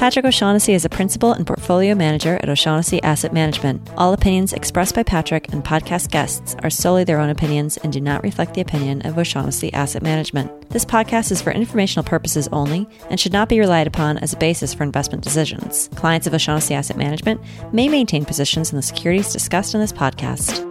Patrick O'Shaughnessy is a principal and portfolio manager at O'Shaughnessy Asset Management. All opinions expressed by Patrick and podcast guests are solely their own opinions and do not reflect the opinion of O'Shaughnessy Asset Management. This podcast is for informational purposes only and should not be relied upon as a basis for investment decisions. Clients of O'Shaughnessy Asset Management may maintain positions in the securities discussed in this podcast.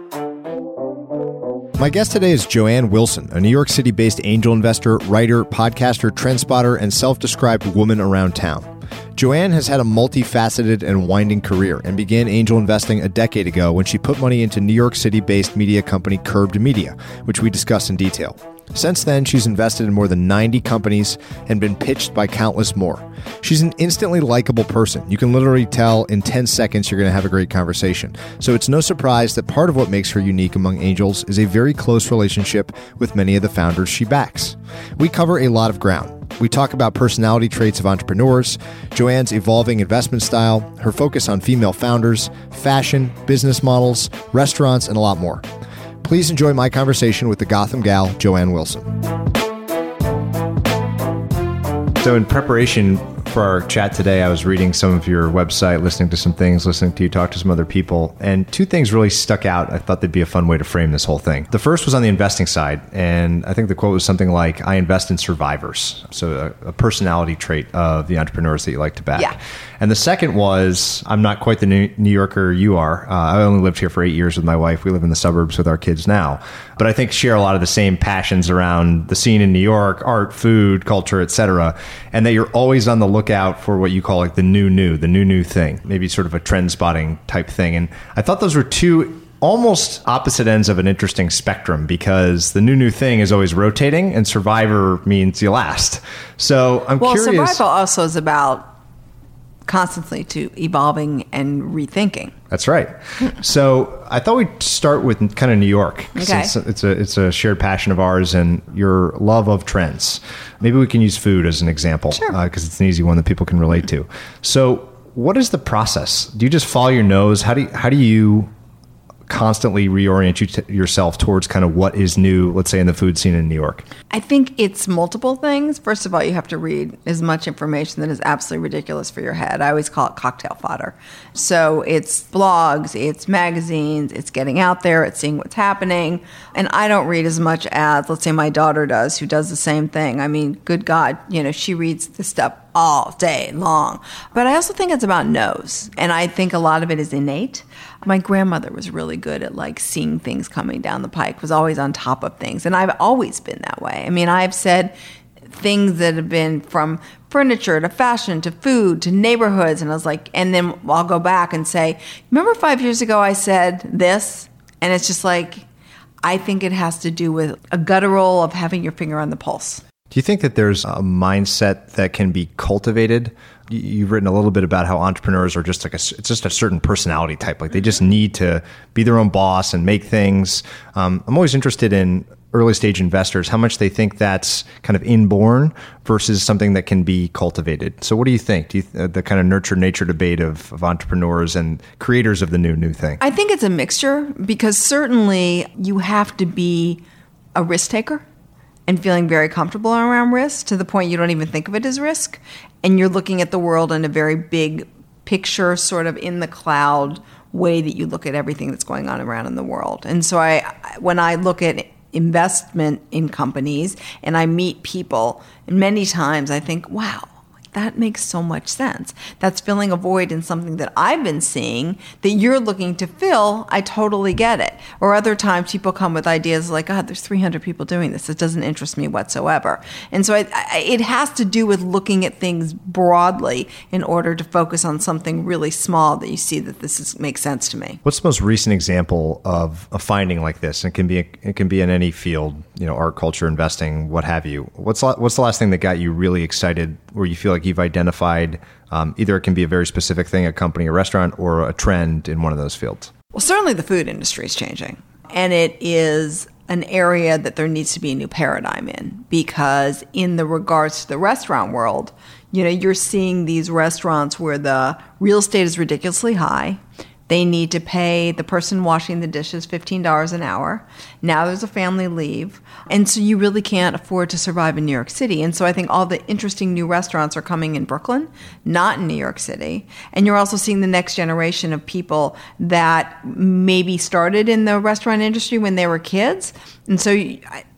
My guest today is Joanne Wilson, a New York City based angel investor, writer, podcaster, trend spotter, and self described woman around town. Joanne has had a multifaceted and winding career and began angel investing a decade ago when she put money into New York City based media company Curbed Media, which we discuss in detail. Since then, she's invested in more than 90 companies and been pitched by countless more. She's an instantly likable person. You can literally tell in 10 seconds you're going to have a great conversation. So it's no surprise that part of what makes her unique among angels is a very close relationship with many of the founders she backs. We cover a lot of ground. We talk about personality traits of entrepreneurs, Joanne's evolving investment style, her focus on female founders, fashion, business models, restaurants, and a lot more. Please enjoy my conversation with the Gotham gal, Joanne Wilson. So, in preparation for our chat today, I was reading some of your website, listening to some things, listening to you talk to some other people, and two things really stuck out. I thought they'd be a fun way to frame this whole thing. The first was on the investing side, and I think the quote was something like, I invest in survivors. So, a, a personality trait of the entrepreneurs that you like to back. Yeah. And the second was, I'm not quite the New Yorker you are. Uh, I only lived here for eight years with my wife. We live in the suburbs with our kids now. But I think share a lot of the same passions around the scene in New York, art, food, culture, etc. And that you're always on the lookout for what you call like the new new, the new new thing, maybe sort of a trend spotting type thing. And I thought those were two almost opposite ends of an interesting spectrum because the new new thing is always rotating and survivor means you last. So I'm well, curious. Well, survival also is about constantly to evolving and rethinking. That's right. so I thought we'd start with kind of New York. Okay. It's, it's, a it's a shared passion of ours and your love of trends. Maybe we can use food as an example because sure. uh, it's an easy one that people can relate to. So what is the process? Do you just follow your nose? How do you, how do you constantly reorient you t- yourself towards kind of what is new, let's say in the food scene in New York? I think it's multiple things. First of all, you have to read as much information that is absolutely ridiculous for your head. I always call it cocktail fodder. So it's blogs, it's magazines, it's getting out there, it's seeing what's happening. And I don't read as much as, let's say, my daughter does, who does the same thing. I mean, good God, you know, she reads the stuff all day long. But I also think it's about nose. And I think a lot of it is innate. My grandmother was really good at like seeing things coming down the pike, was always on top of things. And I've always been that way. I mean, I've said things that have been from furniture to fashion to food to neighborhoods. And I was like, and then I'll go back and say, remember five years ago I said this? And it's just like, I think it has to do with a guttural of having your finger on the pulse. Do you think that there's a mindset that can be cultivated? You've written a little bit about how entrepreneurs are just like a, it's just a certain personality type. Like they just need to be their own boss and make things. Um, I'm always interested in early stage investors, how much they think that's kind of inborn versus something that can be cultivated. So, what do you think? Do you uh, the kind of nurture nature debate of, of entrepreneurs and creators of the new new thing? I think it's a mixture because certainly you have to be a risk taker and feeling very comfortable around risk to the point you don't even think of it as risk. And you're looking at the world in a very big picture, sort of in the cloud way that you look at everything that's going on around in the world. And so I when I look at investment in companies and I meet people, and many times I think, wow, that makes so much sense. That's filling a void in something that I've been seeing that you're looking to fill. I totally get it. Or other times people come with ideas like, God, there's 300 people doing this. It doesn't interest me whatsoever. And so I, I, it has to do with looking at things broadly in order to focus on something really small that you see that this is, makes sense to me. What's the most recent example of a finding like this? It can be it can be in any field, you know, art, culture, investing, what have you. What's what's the last thing that got you really excited, where you feel like you've identified um, either it can be a very specific thing, a company, a restaurant, or a trend in one of those fields? Well, certainly the food industry is changing, and it is an area that there needs to be a new paradigm in because in the regards to the restaurant world you know you're seeing these restaurants where the real estate is ridiculously high they need to pay the person washing the dishes $15 an hour. Now there's a family leave. And so you really can't afford to survive in New York City. And so I think all the interesting new restaurants are coming in Brooklyn, not in New York City. And you're also seeing the next generation of people that maybe started in the restaurant industry when they were kids. And so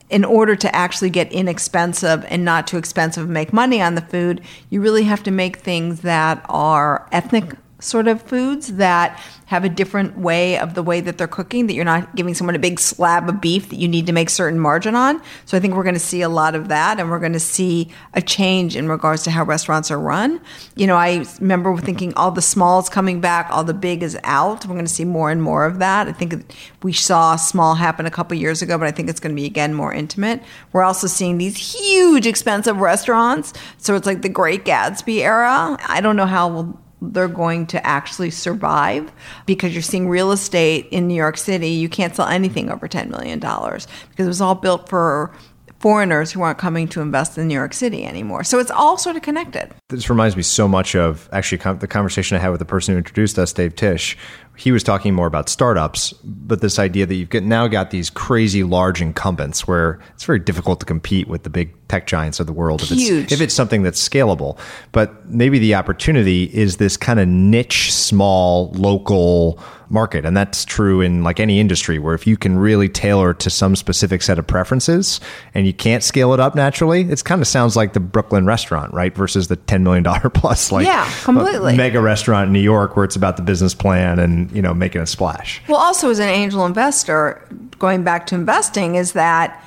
in order to actually get inexpensive and not too expensive make money on the food, you really have to make things that are ethnic sort of foods that have a different way of the way that they're cooking that you're not giving someone a big slab of beef that you need to make certain margin on. So i think we're going to see a lot of that and we're going to see a change in regards to how restaurants are run. You know i remember thinking all the small is coming back all the big is out. We're going to see more and more of that. I think we saw small happen a couple years ago but i think it's going to be again more intimate. We're also seeing these huge expensive restaurants. So it's like the great gatsby era. I don't know how we'll they're going to actually survive because you're seeing real estate in New York City. You can't sell anything over $10 million because it was all built for foreigners who aren't coming to invest in New York City anymore. So it's all sort of connected. This reminds me so much of actually the conversation I had with the person who introduced us, Dave Tisch. He was talking more about startups, but this idea that you've now got these crazy large incumbents where it's very difficult to compete with the big tech giants of the world if it's, if it's something that's scalable. But maybe the opportunity is this kind of niche, small, local market. And that's true in like any industry where if you can really tailor to some specific set of preferences and you can't scale it up naturally, it kind of sounds like the Brooklyn restaurant, right? Versus the $10 million plus like yeah, completely. mega restaurant in New York where it's about the business plan and, you know, making a splash. Well, also as an angel investor, going back to investing is that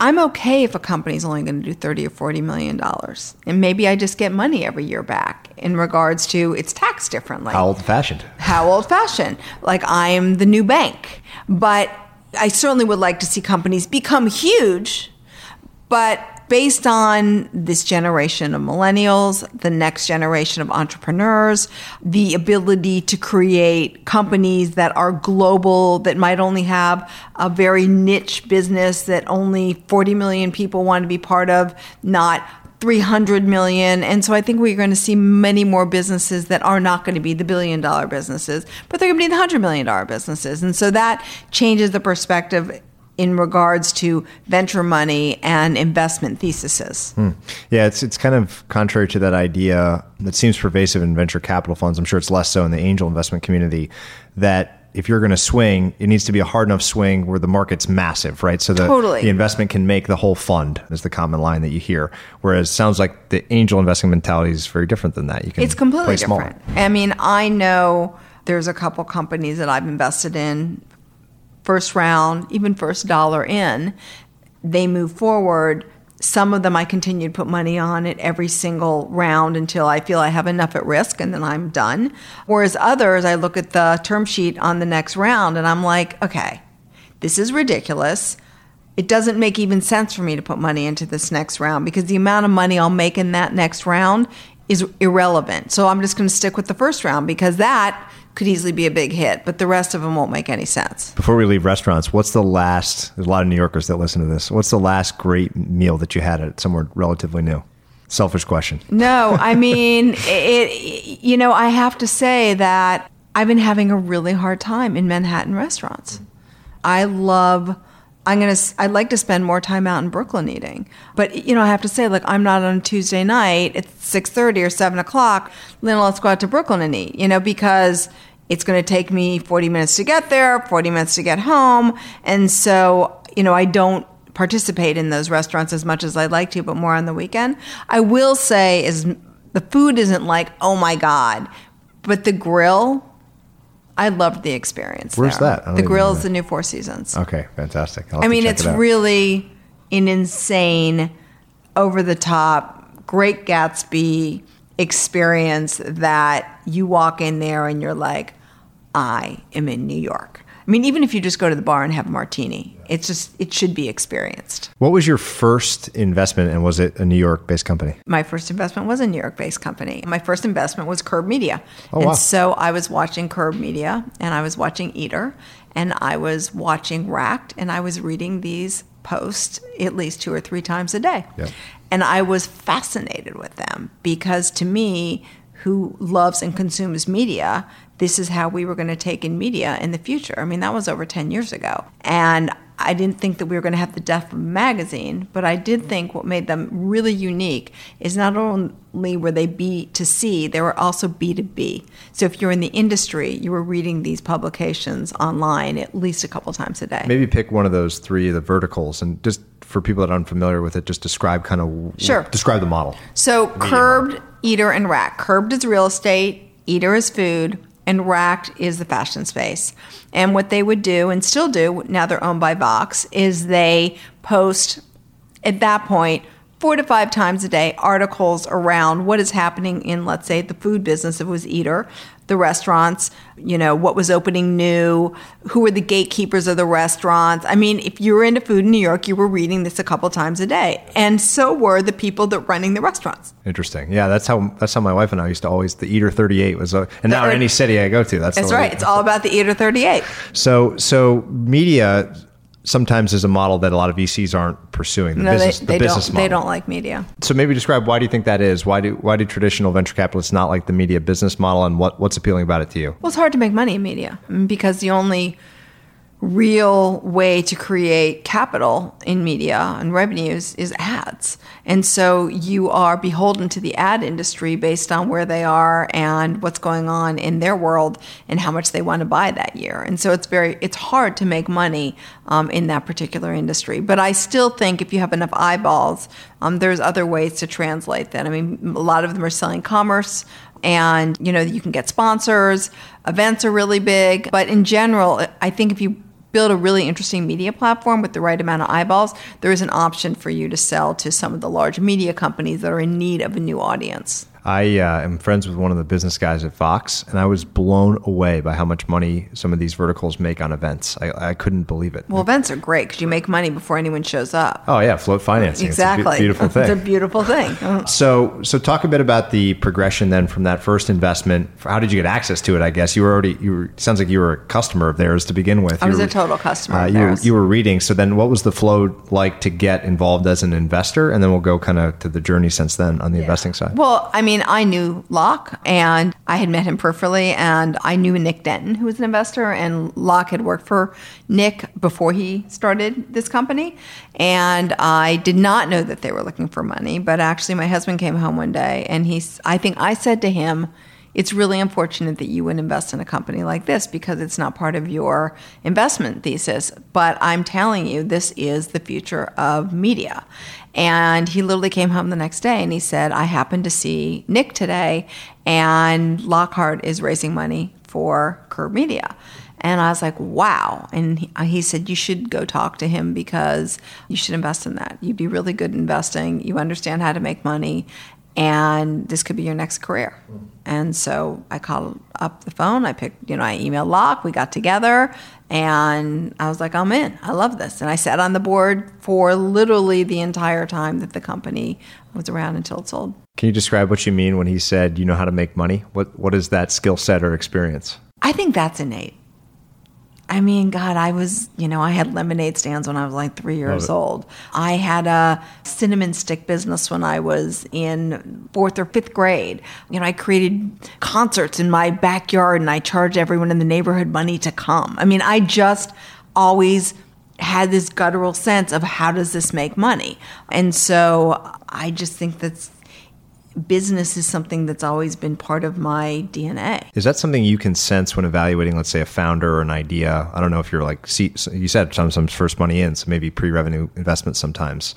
I'm okay if a company's only going to do 30 or 40 million dollars. And maybe I just get money every year back in regards to it's taxed differently. How old fashioned? How old fashioned. Like I am the new bank. But I certainly would like to see companies become huge, but based on this generation of millennials, the next generation of entrepreneurs, the ability to create companies that are global, that might only have a very niche business that only 40 million people want to be part of, not 300 million. And so I think we're going to see many more businesses that are not going to be the billion dollar businesses, but they're going to be the 100 million dollar businesses. And so that changes the perspective in regards to venture money and investment theses. Hmm. Yeah, it's it's kind of contrary to that idea that seems pervasive in venture capital funds. I'm sure it's less so in the angel investment community that if you're going to swing, it needs to be a hard enough swing where the market's massive, right? So the, totally. the investment can make the whole fund is the common line that you hear. Whereas it sounds like the angel investing mentality is very different than that. You can it's completely different. I mean, I know there's a couple companies that I've invested in first round, even first dollar in, they move forward. Some of them I continue to put money on at every single round until I feel I have enough at risk and then I'm done. Whereas others, I look at the term sheet on the next round and I'm like, okay, this is ridiculous. It doesn't make even sense for me to put money into this next round because the amount of money I'll make in that next round is irrelevant. So I'm just going to stick with the first round because that could easily be a big hit, but the rest of them won't make any sense. Before we leave restaurants, what's the last, there's a lot of New Yorkers that listen to this. What's the last great meal that you had at somewhere relatively new? Selfish question. No, I mean, it, you know, I have to say that I've been having a really hard time in Manhattan restaurants. I love I'm gonna. I'd like to spend more time out in Brooklyn eating, but you know, I have to say, like, I'm not on Tuesday night six thirty or seven o'clock. Then let's go out to Brooklyn and eat. You know, because it's going to take me 40 minutes to get there, 40 minutes to get home, and so you know, I don't participate in those restaurants as much as I'd like to, but more on the weekend. I will say, is the food isn't like, oh my God. But the grill, I loved the experience. Where's there. that? The grill is the new Four Seasons. Okay, fantastic. I mean, it's it really an insane, over the top, great Gatsby experience that you walk in there and you're like, I am in New York. I mean, even if you just go to the bar and have a martini, it's just, it should be experienced. What was your first investment, and was it a New York-based company? My first investment was a New York based company. My first investment was Curbed Media. Oh, and wow. so I was watching Curbed Media and I was watching Eater and I was watching Racked and I was reading these posts at least two or three times a day. Yep. And I was fascinated with them because to me, who loves and consumes media, this is how we were going to take in media in the future. I mean, that was over 10 years ago. And I didn't think that we were going to have the death of a magazine, but I did think what made them really unique is not only were they B to C, they were also B to B. So if you're in the industry, you were reading these publications online at least a couple times a day. Maybe pick one of those three of the verticals, and just for people that aren't familiar with it, just describe kind of Sure. describe the model. So curbed, eater, and Racked. Curbed is real estate, eater is food, and racked is the fashion space. And what they would do and still do, now they're owned by Vox, is they post at that point four to five times a day articles around what is happening in, let's say, the food business if it was eater, the restaurants, you know, what was opening new, who were the gatekeepers of the restaurants. I mean, if you were into food in New York, you were reading this a couple times a day. And so were the people that running the restaurants. Interesting. Yeah, that's how that's how my wife and I used to always. The Eater Thirty Eight was, a, and now in any city I go to, that's That's right. It's all about the Eater 38. So so media sometimes is a model that a lot of VCs aren't pursuing. The No, business, they, the they business don't. model. They don't like media. So maybe describe why do you think that is? Why do why do traditional venture capitalists not like the media business model, and what what's appealing about it to you? Well, it's hard to make money in media mm, because the only real way to create capital in media and revenues is ads. And so you are beholden to the ad industry based on where they are and what's going on in their world and how much they want to buy that year. And so it's very it's hard to make money um, in that particular industry. But I still think if you have enough eyeballs, um, there's other ways to translate that. I mean, a lot of them are selling commerce and you know you can get sponsors events are really big but in general i think if you build a really interesting media platform with the right amount of eyeballs there is an option for you to sell to some of the large media companies that are in need of a new audience I uh, am friends with one of the business guys at Vox, and I was blown away by how much money some of these verticals make on events. I, I couldn't believe it. well events are great because you make money before anyone shows up oh yeah, float financing. exactly It's a be- beautiful thing. it's a beautiful thing So, so talk a bit about the progression then from that first investment. How did you get access to it? I guess you were already. You were, sounds like you were a customer of theirs to begin with. I was were- a total customer Uh, of you, theirs. you were reading. So then, what was the flow like to get involved as an investor? And then we'll go kind of to the journey since then on the investing side. Well, I mean, I knew Locke and I had met him peripherally, and I knew Nick Denton, who was an investor, and Locke had worked for Nick before he started this company. And I did not know that they were looking for money, but actually, my husband came home one day and he, I think I said to him, it's really unfortunate that you would invest in a company like this because it's not part of your investment thesis. But I'm telling you, this is the future of media. And he literally came home the next day and he said, I happened to see Nick today, and Lockhart is raising money for Curbed Media. And I was like, wow. And he, uh, he said, you should go talk to him because you should invest in that. You'd be really good investing. You understand how to make money. And this could be your next career. Mm. And so I called up the phone. I picked, you know, I emailed Locke. We got together and I was like, I'm in. I love this. And I sat on the board for literally the entire time that the company was around until it sold. Can you describe what you mean when he said you know how to make money? What what is that skill set or experience? I think that's innate. I mean, God, I was, you know, I had lemonade stands when I was like three years old. I had a cinnamon stick business when I was in fourth or fifth grade. You know, I created concerts in my backyard and I charged everyone in the neighborhood money to come. I mean, I just always had this guttural sense of how does this make money? And so I just think that's business is something that's always been part of my DNA. Is that something you can sense when evaluating, let's say, a founder or an idea? I don't know if you're like, see, you said sometimes first money in, so maybe pre-revenue investment sometimes.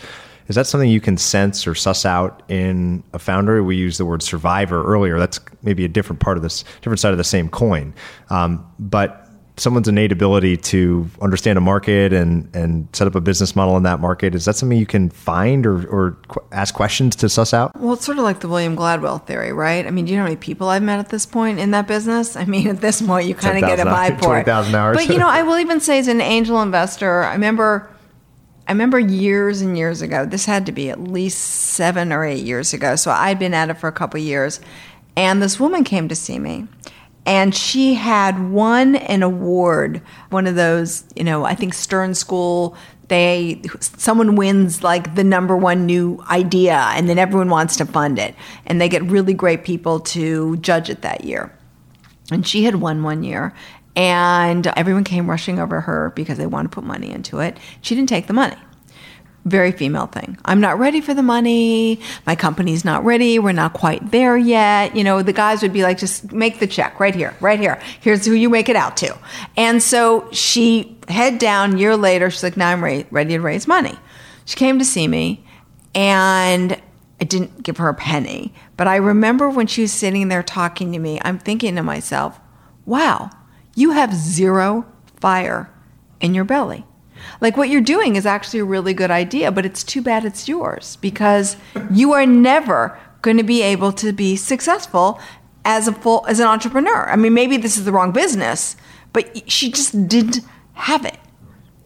Is that something you can sense or suss out in a founder? We used the word survivor earlier. That's maybe a different part of this, different side of the same coin. Um, but someone's innate ability to understand a market and and set up a business model in that market is that something you can find or, or qu- ask questions to suss out well it's sort of like the william gladwell theory right i mean do you know how many people i've met at this point in that business i mean at this point you kind of get a vibe for it hours. but you know i will even say as an angel investor i remember I remember years and years ago, this had to be at least seven or eight years ago. So I'd been at it for a couple years. And this woman came to see me and she had won an award one of those you know i think stern school they someone wins like the number one new idea and then everyone wants to fund it. And they get really great people to judge it that year. And she had won one year and everyone came rushing over her because they wanted to put money into it. She didn't take the money very female thing. I'm not ready for the money. My company's not ready. We're not quite there yet. You know, the guys would be like, just make the check right here, right here. Here's who you make it out to. And so she head down year later. She's like, now I'm ready, to raise money. She came to see me and I didn't give her a penny. But I remember when she was sitting there talking to me, I'm thinking to myself, wow, you have zero fire in your belly like what you're doing is actually a really good idea, but it's too bad it's yours because you are never going to be able to be successful as a full as an entrepreneur. I mean, maybe this is the wrong business, but she just didn't have it.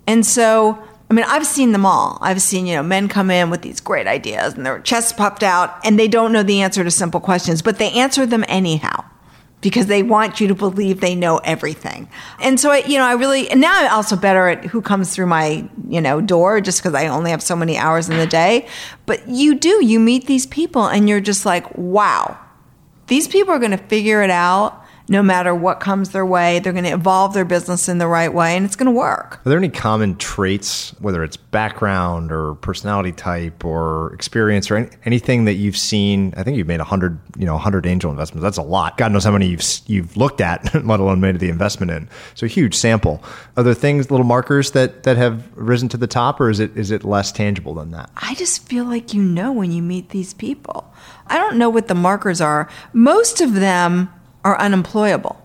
And so, I mean, I've seen them all. I've seen, you know, men come in with these great ideas and their chests puffed out and they don't know the answer to simple questions, but they answer them anyhow because they want you to believe they know everything. And so, I, you know, I really, and now I'm also better at who comes through my, you know, door just because I only have so many hours in the day. But you do, you meet these people and you're just like, wow, these people are going to figure it out no matter what comes their way. They're going to evolve their business in the right way and it's going to work. Are there any common traits, whether it's background or personality type or experience or any, anything that you've seen? I think you've made 100, you know, 100 angel investments. That's a lot. God knows how many you've you've looked at, let alone made the investment in. So a huge sample. Are there things, little markers that that have risen to the top or is it is it less tangible than that? I just feel like you know when you meet these people. I don't know what the markers are. Most of them are unemployable.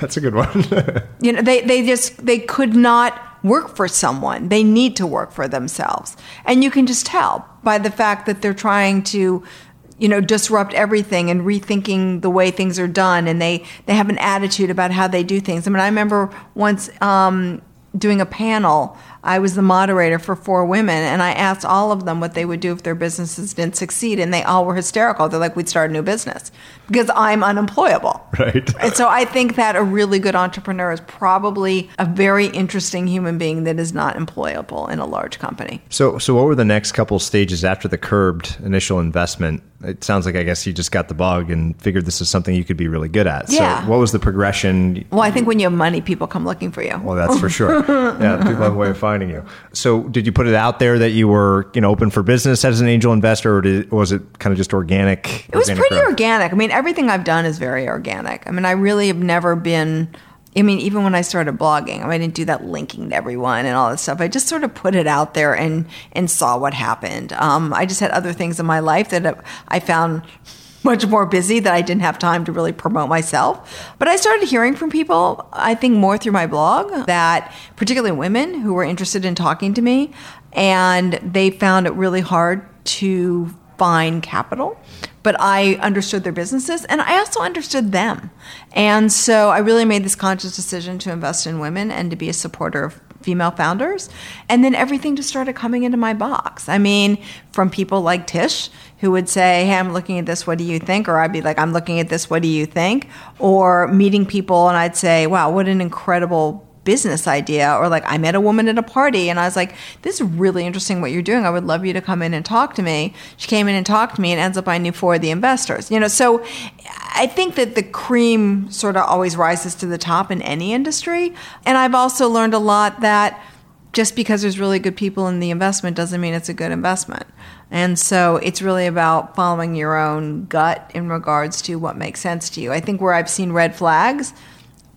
That's a good one. you know, they, they just they could not work for someone. They need to work for themselves. And you can just tell by the fact that they're trying to you know disrupt everything and rethinking the way things are done and they they have an attitude about how they do things i mean i remember once um, doing a panel I was the moderator for four women, and I asked all of them what they would do if their businesses didn't succeed, and they all were hysterical. They're like, "We'd start a new business because I'm unemployable." Right. and so I think that a really good entrepreneur is probably a very interesting human being that is not employable in a large company. So, so what were the next couple stages after the curbed initial investment? It sounds like I guess you just got the bug and figured this is something you could be really good at. Yeah. So, what was the progression? Well, I think when you have money, people come looking for you. Well, that's for sure. yeah, people have a way of finding you. So, did you put it out there that you were, you know, open for business as an angel investor, or did, was it kind of just organic? It was organic pretty growth? organic. I mean, everything I've done is very organic. I mean, I really have never been. I mean, even when I started blogging, I, I didn't do that linking to everyone and all that stuff. I just sort of put it out there and and saw what happened. Um, I just had other things in my life that I found much more busy that I didn't have time to really promote myself. But I started hearing from people, I think more through my blog, that particularly women who were interested in talking to me, and they found it really hard to find capital. But I understood their businesses and I also understood them. And so I really made this conscious decision to invest in women and to be a supporter of female founders. And then everything just started coming into my box. I mean, from people like Tisch, who would say, Hey, I'm looking at this, what do you think? Or I'd be like, I'm looking at this, what do you think? Or meeting people and I'd say, Wow, what an incredible business idea or like I met a woman at a party and I was like, this is really interesting what you're doing. I would love you to come in and talk to me. She came in and talked to me and ends up I knew four of the investors. You know, so I think that the cream sort of always rises to the top in any industry. And I've also learned a lot that just because there's really good people in the investment doesn't mean it's a good investment. And so it's really about following your own gut in regards to what makes sense to you. I think where I've seen red flags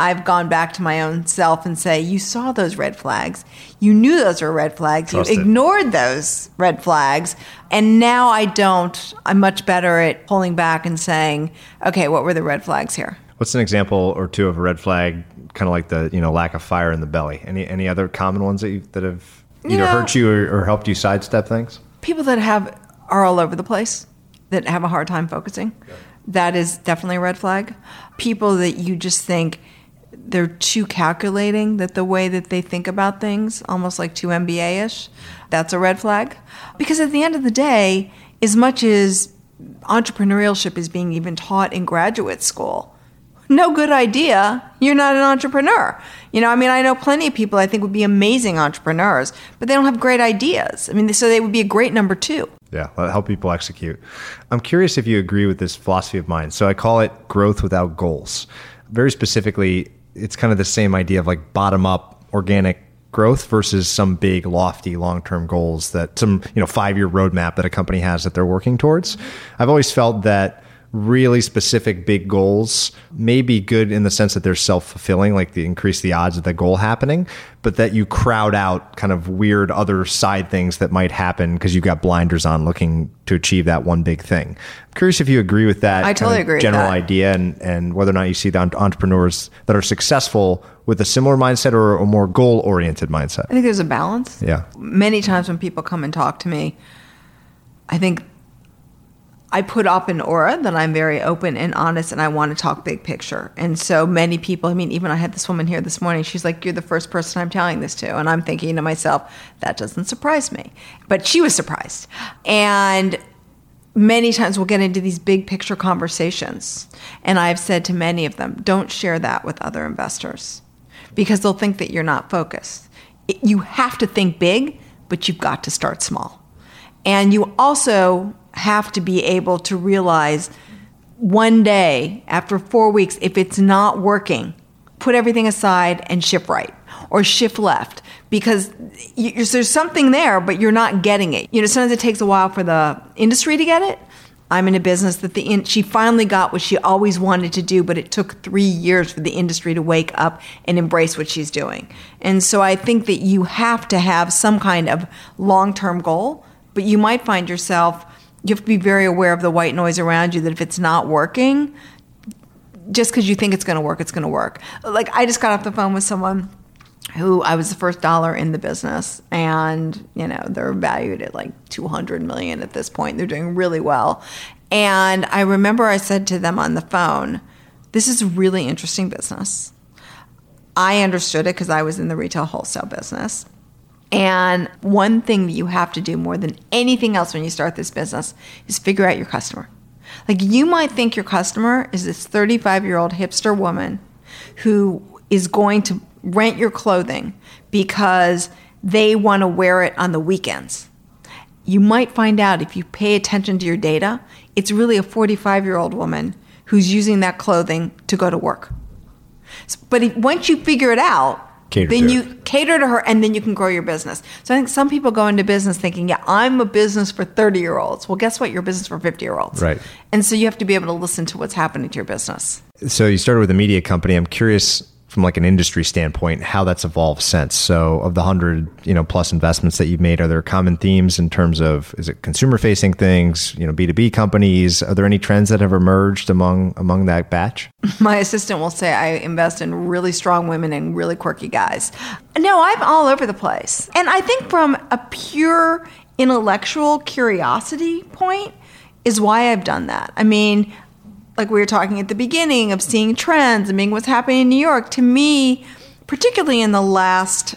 I've gone back to my own self and say, you saw those red flags. You knew those were red flags. Trust you it. ignored those red flags. And now I don't. I'm much better at pulling back and saying, okay, what were the red flags here? What's an example or two of a red flag, kind of like the you know lack of fire in the belly? Any any other common ones that you, that have either You know- hurt you or, or helped you sidestep things? People that have are all over the place, that have a hard time focusing. That is definitely a red flag. People that you just think they're too calculating, that the way that they think about things, almost like too MBA ish, that's a red flag. Because at the end of the day, as much as entrepreneurship is being even taught in graduate school, no good idea, you're not an entrepreneur. You know, I mean, I know plenty of people I think would be amazing entrepreneurs, but they don't have great ideas. I mean, so they would be a great number two. Yeah, help people execute. I'm curious if you agree with this philosophy of mine. So I call it growth without goals. Very specifically, it's kind of the same idea of like bottom up organic growth versus some big lofty long-term goals that some, you know, 5-year roadmap that a company has that they're working towards. I've always felt that really specific big goals may be good in the sense that they're self-fulfilling like they increase the odds of the goal happening but that you crowd out kind of weird other side things that might happen because you've got blinders on looking to achieve that one big thing. I'm curious if you agree with that I kind totally of agree with general idea and, and whether or not you see the entrepreneurs that are successful with a similar mindset or a more goal-oriented mindset. I think there's a balance. yeah. Many times when people come and talk to me, I think I put up an aura that I'm very open and honest and I want to talk big picture. And so many people, I mean, even I had this woman here this morning, she's like, You're the first person I'm telling this to. And I'm thinking to myself, That doesn't surprise me. But she was surprised. And many times we'll get into these big picture conversations. And I've said to many of them, Don't share that with other investors because they'll think that you're not focused. It- You have to think big, but you've got to start small. And you also have to be able to realize one day after four weeks, if it's not working, put everything aside and shift right or shift left because you, there's something there, but you're not getting it. You know, sometimes it takes a while for the industry to get it. I'm in a business that the in, she finally got what she always wanted to do, but it took three years for the industry to wake up and embrace what she's doing. And so I think that you have to have some kind of long term goal, but you might find yourself you have to be very aware of the white noise around you that if it's not working, just because you think it's going to work, it's going to work. Like I just got off the phone with someone who I was the first dollar in the business, and you know they're valued at like 200 million at this point. They're doing really well, and I remember I said to them on the phone, "This is a really interesting business." I understood it because I was in the retail wholesale business. And one thing that you have to do more than anything else when you start this business is figure out your customer. Like you might think your customer is this 35 year old hipster woman who is going to rent your clothing because they want to wear it on the weekends. You might find out if you pay attention to your data, it's really a 45 year old woman who's using that clothing to go to work. But if, once you figure it out, Cater then you cater to her and then you can grow your business. So I think some people go into business thinking, yeah, I'm a business for 30 year olds. Well, guess what? You're a business for 50 year olds. Right. And so you have to be able to listen to what's happening to your business. so you started with a media company. I'm curious from like an industry standpoint how that's evolved since. So of the hundred you know plus investments that you've made, are there common themes in terms of is it consumer facing things, you know B two B companies? Are there any trends that have emerged among among that batch? My assistant will say I invest in really strong women and really quirky guys. No, I'm all over the place. And I think from a pure intellectual curiosity point is why I've done that. I mean, like we were talking at the beginning of seeing trends and being what's happening in New York, to me, particularly in the last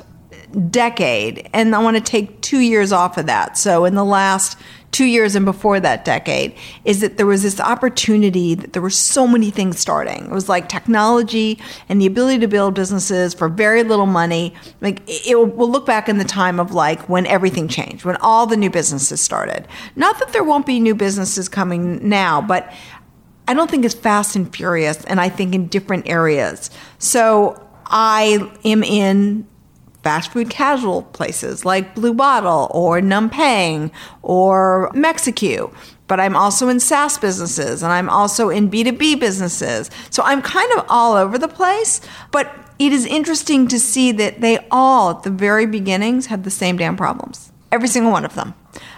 decade, and I want to take two years off of that. So, in the last two years and before that decade, is that there was this opportunity that there were so many things starting. It was like technology and the ability to build businesses for very little money. Like, it, will, we'll look back in the time of like when everything changed, when all the new businesses started. Not that there won't be new businesses coming now, but I don't think it's fast and furious, and I think in different areas. So I am in fast food casual places like Blue Bottle or Numpang or Mexicue. but I'm also in SaaS businesses and I'm also in B2B businesses. So I'm kind of all over the place, but it is interesting to see that they all, at the very beginnings, had the same damn problems. Every single one of them.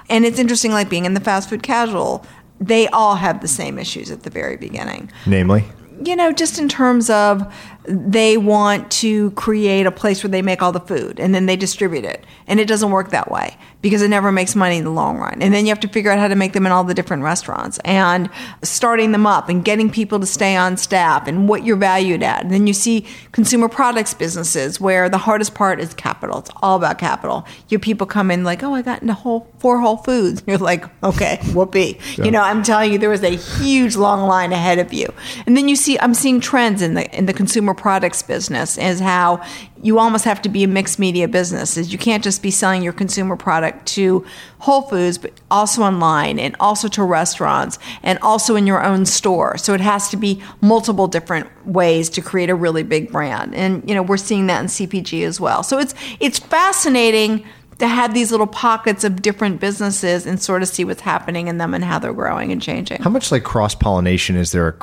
And it's interesting, like being in the fast food casual, they all have the same issues at the very beginning. Namely? You know, just in terms of they want to create a place where they make all the food and then they distribute it. And it doesn't work that way because it never makes money in the long run. And then you have to figure out how to make them in all the different restaurants and starting them up and getting people to stay on staff and what you're valued at. And then you see consumer products businesses where the hardest part is capital. It's all about capital. Your people come in like, oh, I got into whole four Whole Foods. You're like, okay, whoopee. Yeah. You know, I'm telling you, there was a huge long line ahead of you. And then you see, I'm seeing trends in the in the consumer products business is how you almost have to be a mixed media business. Is you can't just be selling your consumer product to Whole Foods, but also online and also to restaurants and also in your own store. So it has to be multiple different ways to create a really big brand. And you know, we're seeing that in CPG as well. So it's it's fascinating to have these little pockets of different businesses and sort of see what's happening in them and how they're growing and changing. How much like cross pollination is there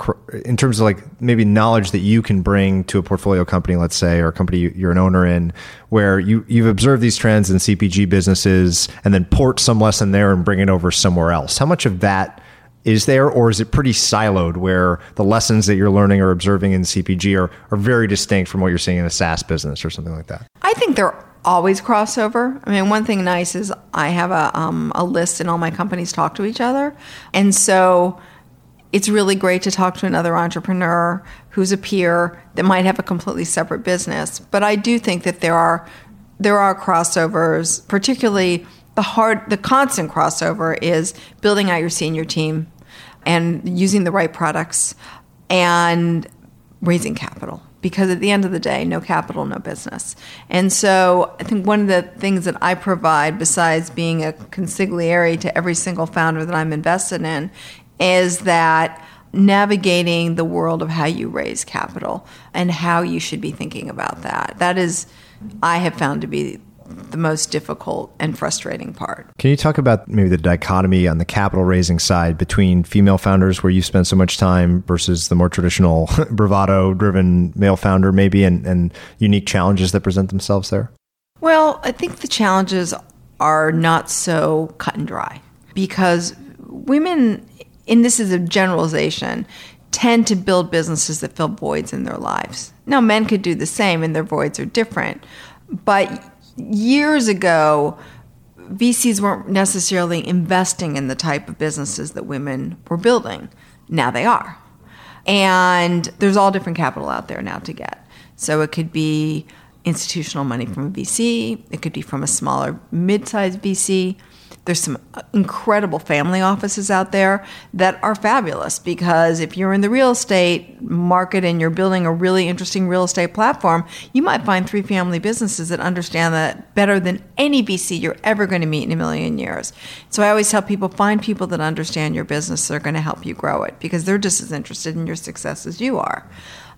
in terms of like maybe knowledge that you can bring to a portfolio company, let's say, or a company you're an owner in, where you you've observed these trends in CPG businesses and then port some lesson there and bring it over somewhere else? How much of that is there, or is it pretty siloed where the lessons that you're learning or observing in CPG are, are very distinct from what you're seeing in a SaaS business or something like that? I think they're always crossover. I mean, one thing nice is I have a um, a list, and all my companies talk to each other, and so it's really great to talk to another entrepreneur who's a peer that might have a completely separate business. But I do think that there are there are crossovers, particularly the hard the constant crossover is building out your senior team and using the right products and raising capital because at the end of the day, no capital, no business. And so I think one of the things that I provide, besides being a consigliere to every single founder that I'm invested in, is that navigating the world of how you raise capital and how you should be thinking about that. That is, I have found to be the most difficult and frustrating part. Can you talk about maybe the dichotomy on the capital raising side between female founders where you spend so much time versus the more traditional bravado driven male founder maybe and, and unique challenges that present themselves there? Well, I think the challenges are not so cut and dry because women, and this is a generalization, tend to build businesses that fill voids in their lives. Now, men could do the same and their voids are different, but years ago, VCs weren't necessarily investing in the type of businesses that women were building. Now they are. And there's all different capital out there now to get. So it could be institutional money from a VC, it could be from a smaller mid sized VC, there's some incredible family offices out there that are fabulous because if you're in the real estate market and you're building a really interesting real estate platform, you might find three family businesses that understand that better than any VC you're ever going to meet in a million years. So I always tell people find people that understand your business that are going to help you grow it because they're just as interested in your success as you are.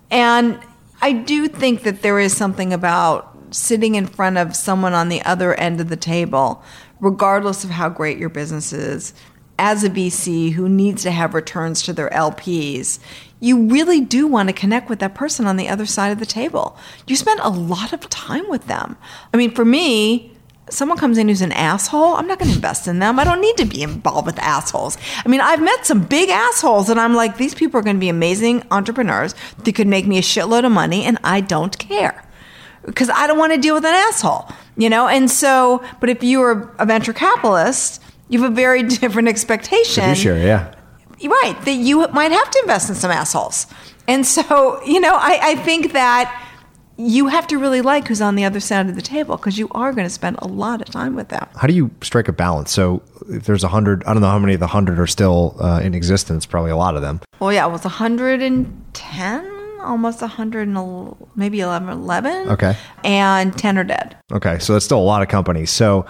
And I do think that there is something about sitting in front of someone on the other end of the table regardless of how great your business is, as a VC who needs to have returns to their LPs, you really do want to connect with that person on the other side of the table. You spend a lot of time with them. I mean, for me, someone comes in who's an asshole, I'm not going to invest in them. I don't need to be involved with assholes. I mean, I've met some big assholes, and I'm like, these people are going to be amazing entrepreneurs. They could make me a shitload of money, and I don't care because I don't want to deal with an asshole, you know? And so, but if you are a venture capitalist, you have a very different expectation. Sure, yeah. Right, that you might have to invest in some assholes. And so, you know, I, I think that you have to really like who's on the other side of the table because you are going to spend a lot of time with them. How do you strike a balance? So, if there's a hundred, I don't know how many of the hundred are still uh, in existence. Probably a lot of them. Well, yeah, it was 110 almost 100 and maybe 11, 11. Okay. And 10 are dead. Okay. So that's still a lot of companies. So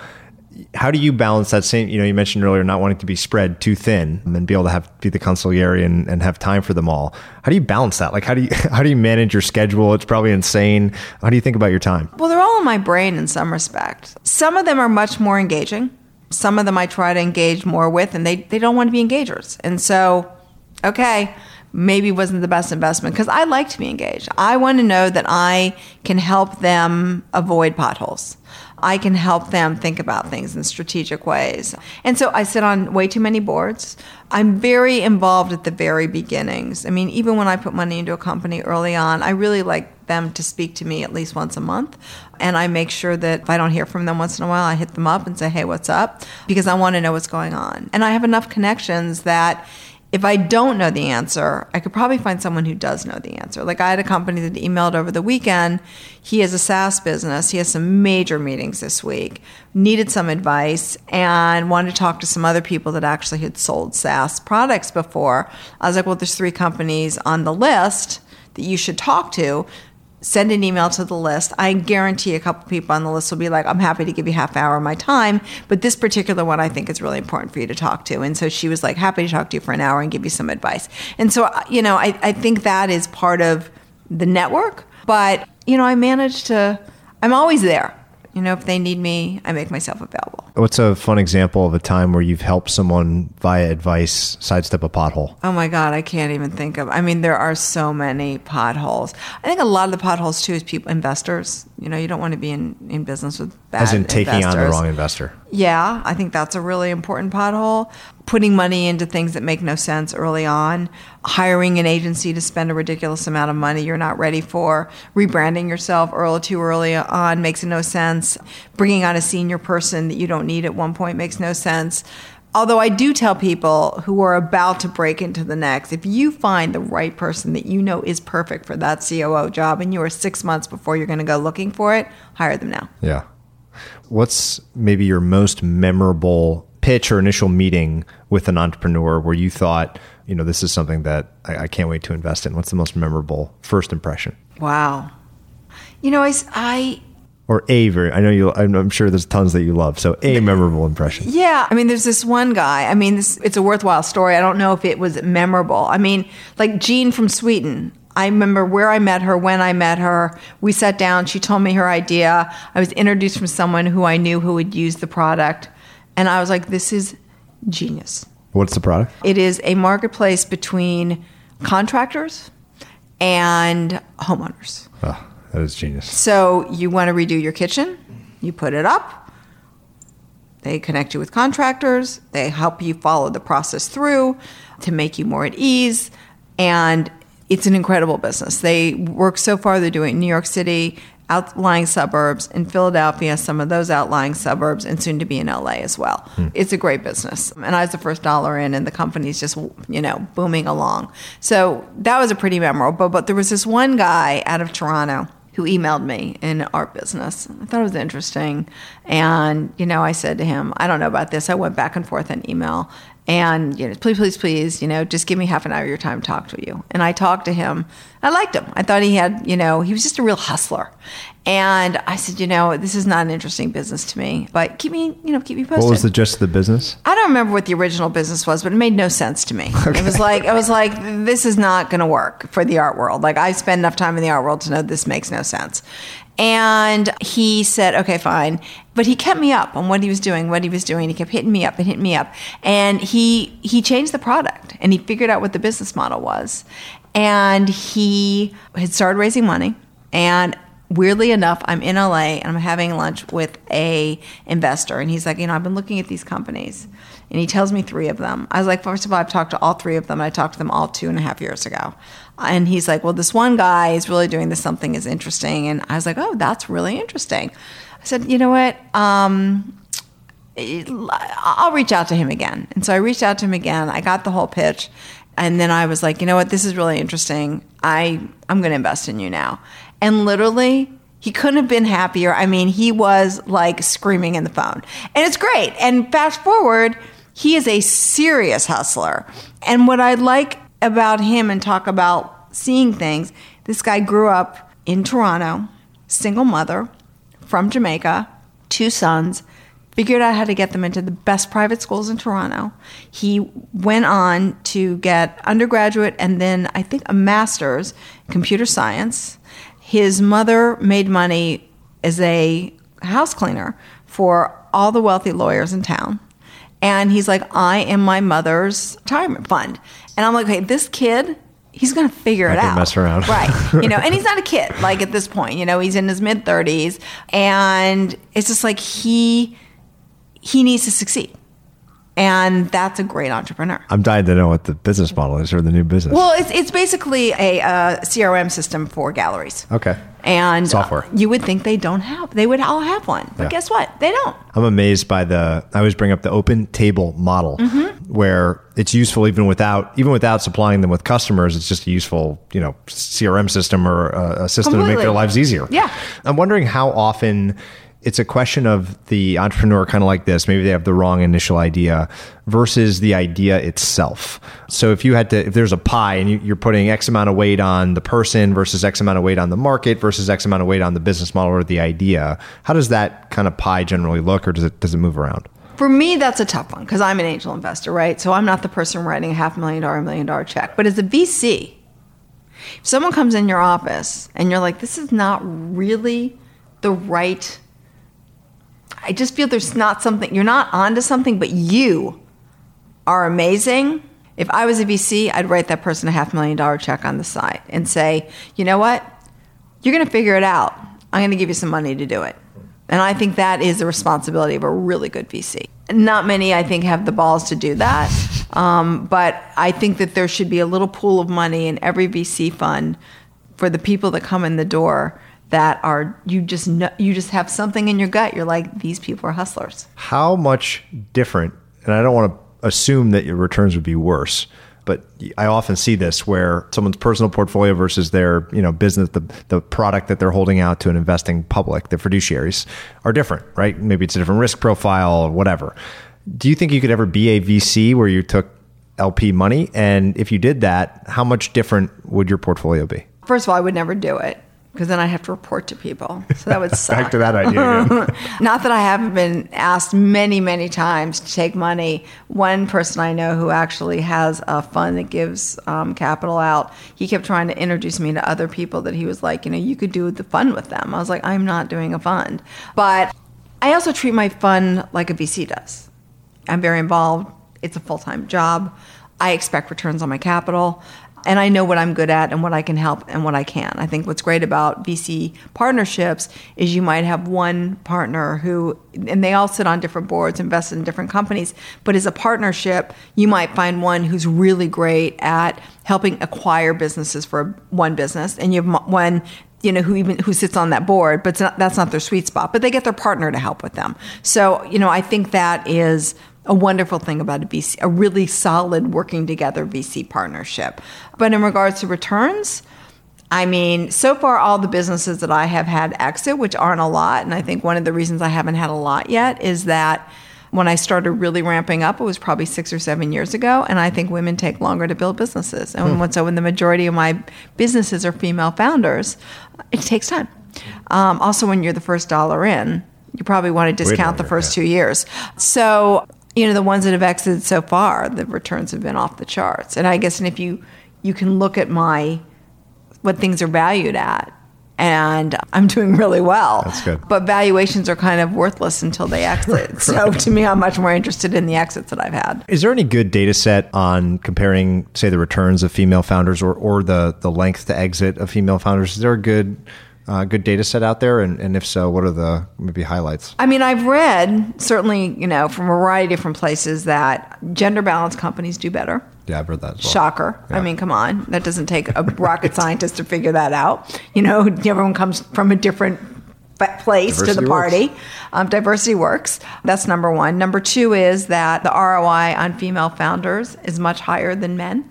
how do you balance that same, you know, you mentioned earlier not wanting to be spread too thin and be able to have be the consigliere and, and have time for them all. How do you balance that? Like how do you how do you manage your schedule? It's probably insane. How do you think about your time? Well, they're all in my brain in some respect. Some of them are much more engaging Some of them I try to engage more with, and they, they don't want to be engagers. And so, okay, maybe wasn't the best investment because I like to be engaged. I want to know that I can help them avoid potholes. I can help them think about things in strategic ways. And so I sit on way too many boards. I'm very involved at the very beginnings. I mean, even when I put money into a company early on, I really like them to speak to me at least once a month. And I make sure that if I don't hear from them once in a while, I hit them up and say, hey, what's up? Because I want to know what's going on. And I have enough connections that if I don't know the answer, I could probably find someone who does know the answer. Like I had a company that emailed over the weekend. He has a SaaS business. He has some major meetings this week, needed some advice, and wanted to talk to some other people that actually had sold SaaS products before. I was like, well, there's three companies on the list that you should talk to send an email to the list. I guarantee a couple people on the list will be like, I'm happy to give you half an hour of my time, but this particular one I think is really important for you to talk to. And so she was like, happy to talk to you for an hour and give you some advice. And so, uh, you know, I, I think that is part of the network, but, you know, I managed to, I'm always there. You know, if they need me, I make myself available. What's a fun example of a time where you've helped someone via advice sidestep a pothole? Oh my God, I can't even think of. I mean, there are so many potholes. I think a lot of the potholes too is people, investors. You know, you don't want to be in, in business with bad As in taking investors. on the wrong investor. Yeah, I think that's a really important pothole. Putting money into things that make no sense early on, hiring an agency to spend a ridiculous amount of money you're not ready for, rebranding yourself early too early on makes no sense. Bringing on a senior person that you don't need at one point makes no sense. Although I do tell people who are about to break into the next, if you find the right person that you know is perfect for that COO job and you are six months before you're going to go looking for it, hire them now. Yeah. What's maybe your most memorable pitch or initial meeting with an entrepreneur where you thought, you know, this is something that I, I can't wait to invest in? What's the most memorable first impression? Wow. You know, I, I Or a very, I know you, I'm, I'm sure there's tons that you love. So a memorable impression. Yeah, I mean, there's this one guy. I mean, this it's a worthwhile story. I don't know if it was memorable. I mean, like Jean from Sweeten. I remember where I met her, when I met her. We sat down. She told me her idea. I was introduced from someone who I knew who would use the product, and I was like, "This is genius." What's the product? It is a marketplace between contractors and homeowners. Oh, that is genius. So you want to redo your kitchen, you put it up. They connect you with contractors. They help you follow the process through to make you more at ease. And it's an incredible business. They work so far, they're doing New York City, outlying suburbs, in Philadelphia, some of those outlying suburbs, and soon to be in LA as well. Hmm. It's a great business. And I was the first dollar in, and the company's just, you know, booming along. So that was a pretty memorable. But, but there was this one guy out of Toronto who emailed me in art business. I thought it was interesting. And, you know, I said to him, I don't know about this. I went back and forth on email. And, you know, please, please, please, you know, just give me half an hour of your time to talk to you. And I talked to him. I liked him. I thought he had, you know, he was just a real hustler. And I said, you know, this is not an interesting business to me, but keep me, you know, keep me posted. What was the gist of the business? I don't remember what the original business was, but it made no sense to me. It was like I was like, this is not going to work for the art world. Like I spend enough time in the art world to know this makes no sense. And he said, okay, fine. But he kept me up on what he was doing, what he was doing. He kept hitting me up and hitting me up. And he he changed the product and he figured out what the business model was. And he had started raising money. And weirdly enough, I'm in LA and I'm having lunch with a investor, and he's like, you know, I've been looking at these companies, and he tells me three of them. I was like, first of all, I've talked to all three of them. I talked to them all two and a half years ago, and he's like, well, this one guy is really doing this something is interesting, and I was like, oh, that's really interesting. I said, you know what? Um, I'll reach out to him again. And so I reached out to him again. I got the whole pitch. And then I was like, you know what? This is really interesting. I, I'm going to invest in you now. And literally, he couldn't have been happier. I mean, he was like screaming in the phone. And it's great. And fast forward, he is a serious hustler. And what I like about him and talk about seeing things, this guy grew up in Toronto, single mother from Jamaica, two sons, figured out how to get them into the best private schools in Toronto. He went on to get undergraduate and then I think a master's computer science. His mother made money as a house cleaner for all the wealthy lawyers in town. And he's like, I am my mother's retirement fund. And I'm like, hey, this kid, he's going to figure it out. mess around. Right. You know, and he's not a kid, like at this point, you know, he's in his mid 30s. And it's just like he, he needs to succeed. And that's a great entrepreneur. I'm dying to know what the business model is or the new business. Well, it's, it's basically a uh, CRM system for galleries. okay. And uh, Software. you would think they don't have, they would all have one. But Yeah. guess what? They don't. I'm amazed by the. I always bring up the OpenTable model, Mm-hmm. where it's useful even without even without supplying them with customers. It's just a useful, you know, CRM system or a, a system to make their lives easier. Yeah. I'm wondering how often it's a question of the entrepreneur kind of like this. Maybe they have the wrong initial idea versus the idea itself. So if you had to, if there's a pie and you, you're putting X amount of weight on the person versus X amount of weight on the market versus X amount of weight on the business model or the idea, how does that kind of pie generally look, or does it does it move around? For me, that's a tough one because I'm an angel investor, right? So I'm not the person writing a half million dollar, million dollar check. But as a VC, if someone comes in your office and you're like, this is not really the right, I just feel there's not something, you're not onto something, but you are amazing. If I was a VC, I'd write that person a half million dollar check on the side and say, you know what? You're going to figure it out. I'm going to give you some money to do it. And I think that is the responsibility of a really good VC. Not many, I think, have the balls to do that. Um, but I think that there should be a little pool of money in every VC fund for the people that come in the door that are you just know, you just have something in your gut. You're like these people are hustlers. How much different? And I don't want to assume that your returns would be worse, but I often see this where someone's personal portfolio versus their you know business, the the product that they're holding out to an investing public, the fiduciaries, are different, right? Maybe it's a different risk profile or whatever. Do you think you could ever be a VC where you took LP money? And if you did that, how much different would your portfolio be? First of all, I would never do it because then I'd have to report to people. So that would suck. Back to that idea. Not that I haven't been asked many, many times to take money. One person I know who actually has a fund that gives um, capital out, he kept trying to introduce me to other people that he was like, you know, you could do the fund with them. I was like, I'm not doing a fund. But I also treat my fund like a VC does. I'm very involved. It's a full time job. I expect returns on my capital. And I know what I'm good at and what I can help and what I can. I think what's great about VC partnerships is you might have one partner who, and they all sit on different boards, invest in different companies, but as a partnership, you might find one who's really great at helping acquire businesses for one business, and you have one you know who even who sits on that board but not, that's not their sweet spot but they get their partner to help with them so you know i think that is a wonderful thing about a VC, a really solid working together VC partnership. But in regards to returns, I mean, so far all the businesses that I have had exit, which aren't a lot, and I think one of the reasons I haven't had a lot yet is that when I started really ramping up, it was probably six or seven years ago, and I think women take longer to build businesses. And when, so when the majority of my businesses are female founders, it takes time. Um, also, when you're the first dollar in, you probably want to discount the first yeah. two years. So you know the ones that have exited so far the returns have been off the charts and i guess and if you you can look at my what things are valued at and i'm doing really well That's good. but valuations are kind of worthless until they exit so to me i'm much more interested in the exits that i've had Is there any good data set on comparing, say, the returns of female founders or, or the, the length to exit of female founders? Is there a good uh, good data set out there? And, and if so, what are the maybe highlights? I mean, I've read certainly, you know, from a variety of different places that gender balanced companies do better. Yeah, I've read that well. Shocker. I mean, come on. That doesn't take a rocket scientist to figure that out. You know, everyone comes from a different place to Diversity the works. party. Um, diversity works. That's number one. Number two is that the ROI on female founders is much higher than men.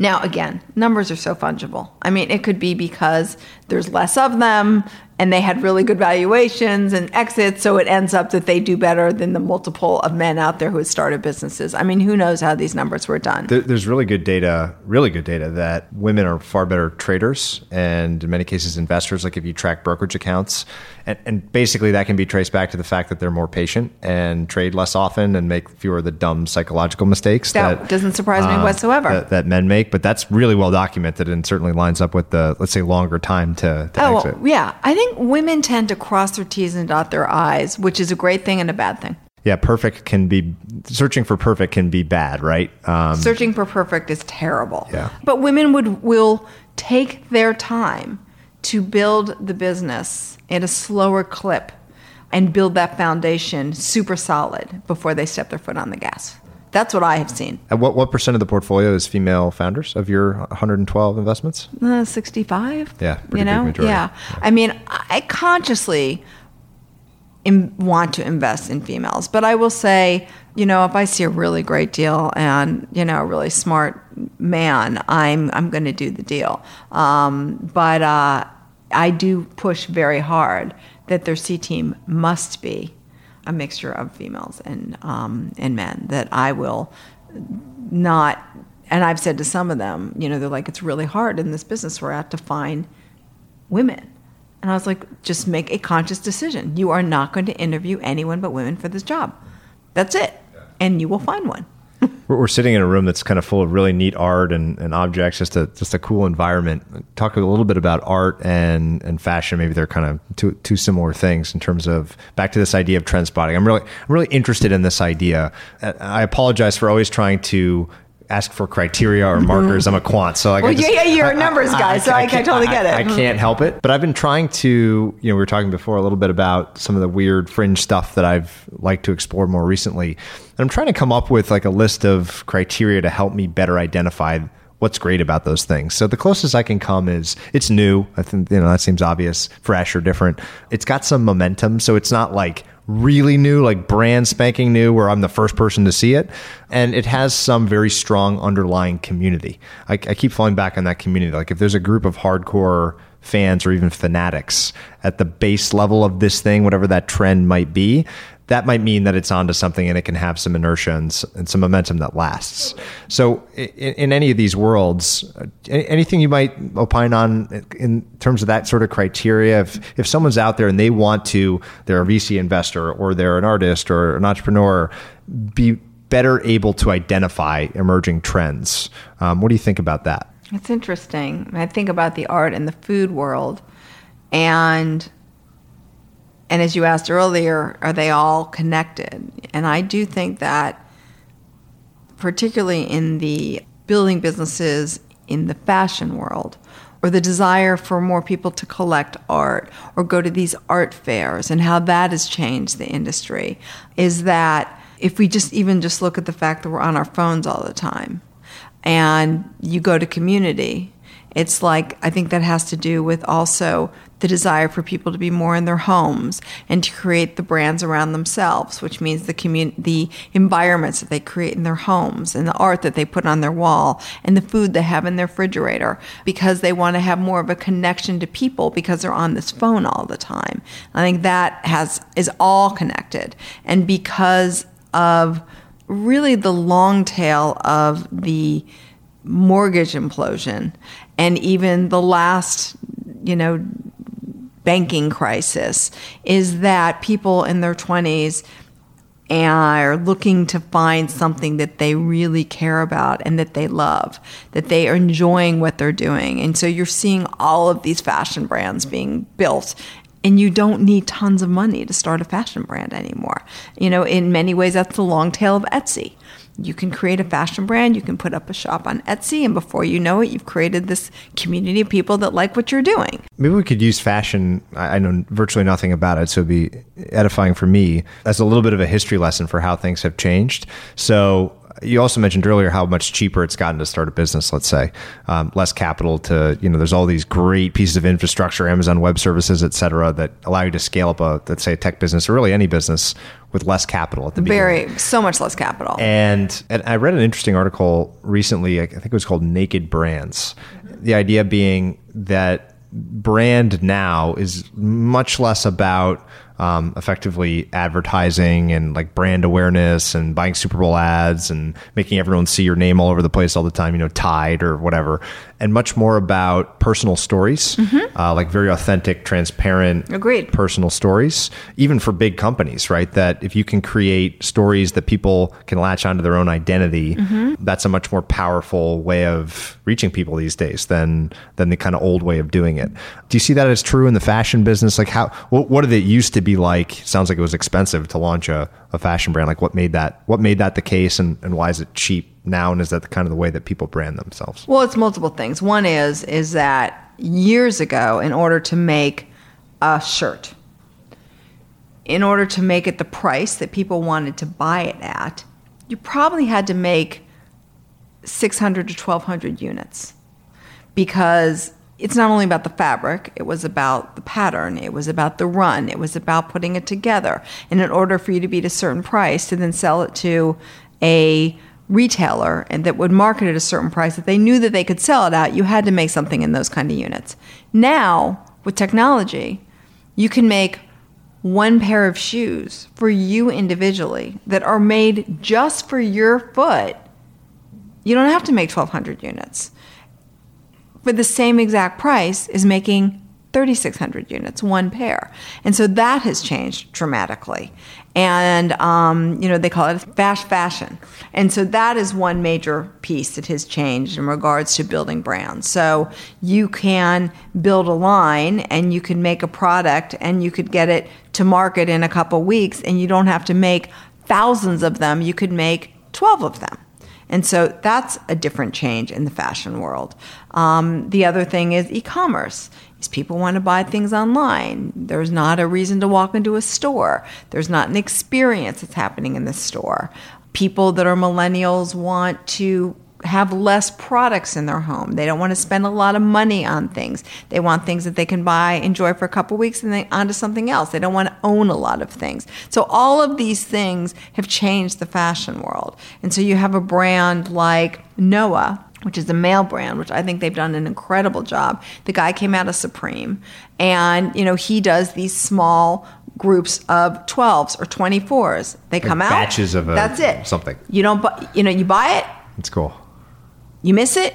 Now, again, numbers are so fungible. I mean, it could be because there's less of them and they had really good valuations and exits, so it ends up that they do better than the multiple of men out there who had started businesses. I mean, who knows how these numbers were done? There, there's really good data, really good data that women are far better traders and in many cases investors. Like if you track brokerage accounts, and, and basically that can be traced back to the fact that they're more patient and trade less often and make fewer of the dumb psychological mistakes That doesn't surprise me whatsoever. That, that men make, but that's really well documented and certainly lines up with the let's say longer time to, to Oh, exit. yeah. I think think women tend to cross their T's and dot their I's, which is a great thing and a bad thing. Yeah, perfect can be searching for perfect can be bad, right? Um, Searching for perfect is terrible. Yeah. But women would will take their time to build the business at a slower clip and build that foundation super solid before they step their foot on the gas. That's what I have seen. and what what percent of the portfolio is female founders of your 112 investments? Uh, 65 Yeah, you big know majority. yeah. i mean i consciously Im- want to invest in females but i will say you know if i see a really great deal and you know a really smart man i'm i'm going to do the deal um, but uh, i do push very hard that their c team must be a mixture of females and um, and men that i will not and I've said to some of them, you know, they're like, it's really hard in this business we're at to find women. And I was like, just make a conscious decision. You are not going to interview anyone but women for this job. That's it. And you will find one. We're, sitting in a room that's kind of full of really neat art and, and objects, just a just a cool environment. Talk a little bit about art and, and fashion. Maybe they're kind of two two similar things in terms of back to this idea of trend spotting. I'm really I'm really interested in this idea. Uh, I apologize for always trying to ask for criteria or mm-hmm. markers. I'm a quant, so like, I Well, yeah, yeah, you're a numbers guy, so I- I can't- totally get it. I, I can't help it. But I've been trying to, you know, we were talking before a little bit about some of the weird fringe stuff that I've liked to explore more recently. And I'm trying to come up with like a list of criteria to help me better identify what's great about those things. So the closest I can come is it's new. I think, you know, that seems obvious, fresh or different. It's got some momentum. So it's not like really new, like brand spanking new, where I'm the first person to see it. And it has some very strong underlying community. I, I keep falling back on that community. Like if there's a group of hardcore fans or even fanatics at the base level of this thing, whatever that trend might be, that might mean that it's onto something and it can have some inertia and, and some momentum that lasts. So, in, in any of these worlds, uh, anything you might opine on in terms of that sort of criteria, if, if someone's out there and they want to, they're a VC investor or they're an artist or an entrepreneur, be better able to identify emerging trends. Um, what do you think about that? It's interesting. I think about the art and the food world, and and as you asked earlier, are they all connected? And I do think that, particularly in the building businesses in the fashion world, or the desire for more people to collect art or go to these art fairs, and how that has changed the industry, is that if we just even just look at the fact that we're on our phones all the time and you go to community it's like i think that has to do with also the desire for people to be more in their homes and to create the brands around themselves which means the commun- the environments that they create in their homes and the art that they put on their wall and the food they have in their refrigerator because they want to have more of a connection to people because they're on this phone all the time. I think that has is all connected. And because of really the long tail of the mortgage implosion and even the last, you know, banking crisis is that people in their 20s are looking to find something that they really care about and that they love, that they are enjoying what they're doing. And so you're seeing all of these fashion brands being built. And you don't need tons of money to start a fashion brand anymore. You know, in many ways, that's the long tail of Etsy. You can create a fashion brand, you can put up a shop on Etsy, and before you know it, you've created this community of people that like what you're doing. Maybe we could use fashion. I know virtually nothing about it, so it'd be edifying for me as a little bit of a history lesson for how things have changed. So you also mentioned earlier how much cheaper it's gotten to start a business. Let's say um, less capital to you know. There's all these great pieces of infrastructure, Amazon Web Services, et cetera, that allow you to scale up a let's say a tech business or really any business with less capital at the beginning. Very, so much less capital. And, and I read an interesting article recently. I think it was called Naked Brands. The idea being that brand now is much less about um, effectively advertising and like brand awareness and buying Super Bowl ads and making everyone see your name all over the place all the time, you know, Tide or whatever, and much more about personal stories, uh, like very authentic, transparent, Agreed. personal stories, even for big companies, right? That if you can create stories that people can latch onto their own identity, that's a much more powerful way of reaching people these days than than the kind of old way of doing it. Do you see that as true in the fashion business? Like how what, what did it used to be like? Sounds like it was expensive to launch a, a fashion brand. Like what made that what made that the case and, and why is it cheap now? And is that the kind of the way that people brand themselves? Well, it's multiple things. One is is that years ago, in order to make a shirt, in order to make it the price that people wanted to buy it at, you probably had to make 600 to 1200 units because it's not only about the fabric, it was about the pattern, it was about the run, it was about putting it together. And in order for you to be at a certain price to then sell it to a retailer and that would market at a certain price that they knew that they could sell it at, you had to make something in those kind of units. Now, with technology, you can make one pair of shoes for you individually that are made just for your foot. You don't have to make 1200 units for the same exact price is making 3,600 units, one pair. And so that has changed dramatically. And, um, you know, they call it fast fashion. And so that is one major piece that has changed in regards to building brands. So you can build a line and you can make a product and you could get it to market in a couple weeks and you don't have to make thousands of them. You could make 12 of them. And so that's a different change in the fashion world. Um, the other thing is e-commerce. People want to buy things online. There's not a reason to walk into a store. There's not an experience that's happening in the store. People that are millennials want to have less products in their home. They don't want to spend a lot of money on things. They want things that they can buy, enjoy for a couple weeks, and then onto something else. They don't want to own a lot of things. So all of these things have changed the fashion world. And so you have a brand like Noah, which is a male brand, which I think they've done an incredible job. The guy came out of Supreme, and you know he does these small groups of 12s or 24s. They come out batches of a- that's it. something. You don't, bu- you know, you buy it, It's cool. you miss it,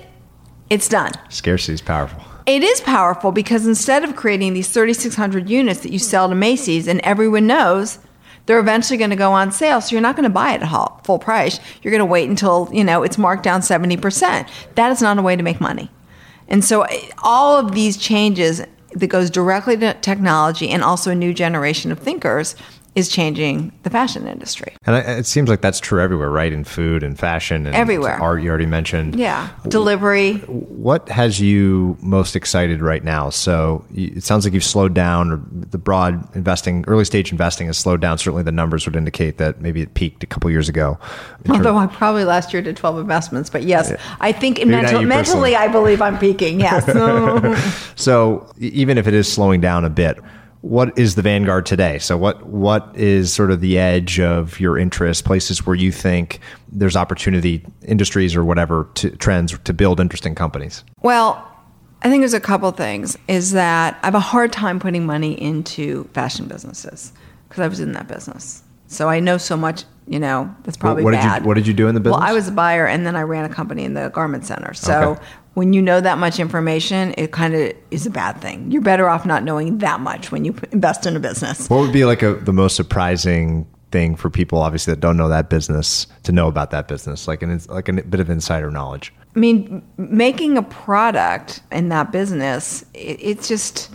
it's done. Scarcity is powerful. It is powerful because instead of creating these 3,600 units that you sell to Macy's and everyone knows, they're eventually going to go on sale. So you're not going to buy it at full price. You're going to wait until, you know, it's marked down 70%. That is not a way to make money. And so eh, all of these changes that goes directly to technology and also a new generation of thinkers is changing the fashion industry. And it seems like that's true everywhere, right? In food and fashion and Everywhere. art. You already mentioned. Yeah. Delivery. What has you most excited right now? So it sounds like you've slowed down, or the broad investing, early stage investing has slowed down. Certainly, the numbers would indicate that maybe it peaked a couple years ago. Although I probably last year did 12 investments, but yes, I think mental, mentally. I believe I'm peaking. Yes. So even if it is slowing down a bit, what is the vanguard today? So what what is sort of the edge of your interest? Places where you think there's opportunity, industries or whatever to, trends to build interesting companies. well, I think there's a couple things. Is that I have a hard time putting money into fashion businesses because I was in that business, so I know so much. You know, that's probably what did you- bad. what did you do in the business? Well. I was a buyer, and then I ran a company in the garment center. So. Okay. When you know that much information, it kind of is a bad thing. You're better off not knowing that much when you invest in a business. What would be like a the most surprising thing for people, obviously that don't know that business, to know about that business, like an like a bit of insider knowledge. I mean, making a product in that business, it, it's just.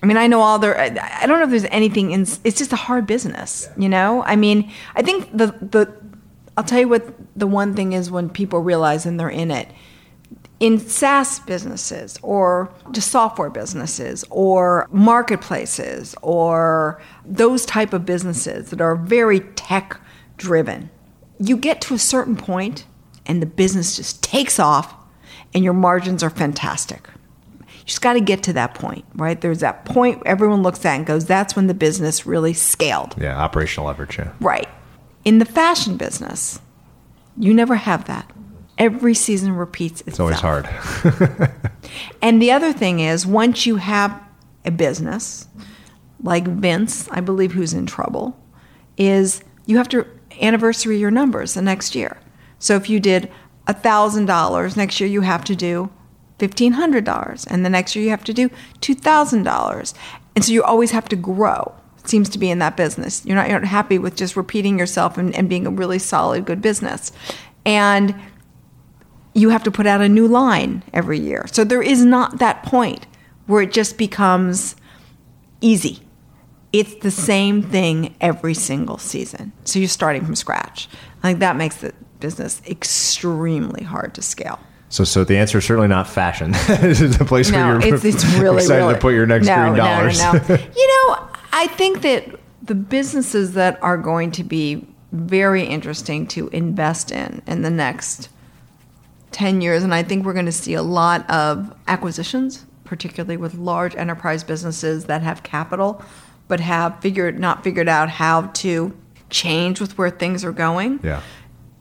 I mean, I know all there. I, I don't know if there's anything in. It's just a hard business, you know. I mean, I think the the. I'll tell you what the one thing is when people realize and they're in it. In SaaS businesses or just software businesses or marketplaces or those type of businesses that are very tech driven, you get to a certain point and the business just takes off and your margins are fantastic. You just got to get to that point, right? There's that point everyone looks at and goes, that's when the business really scaled. Yeah, operational leverage. Yeah. Right. In the fashion business, you never have that. Every season repeats itself. It's always hard. And the other thing is, once you have a business, like Vince, I believe, who's in trouble, is you have to anniversary your numbers the next year. So if you did $1,000, next year you have to do $1,500. And the next year you have to do $2,000. And so you always have to grow. It seems to be in that business. You're not, you're not happy with just repeating yourself and, and being a really solid, good business. And you have to put out a new line every year. So there is not that point where it just becomes easy. It's the same thing every single season. So you're starting from scratch. I think that makes the business extremely hard to scale. So, so the answer is certainly not fashion. this is a place No, where you're it's, it's really excited really, to put your next no, green no, dollars. No, no, you know, I think that the businesses that are going to be very interesting to invest in in the next 10 years, and I think we're going to see a lot of acquisitions, particularly with large enterprise businesses that have capital but have figured not figured out how to change with where things are going. yeah.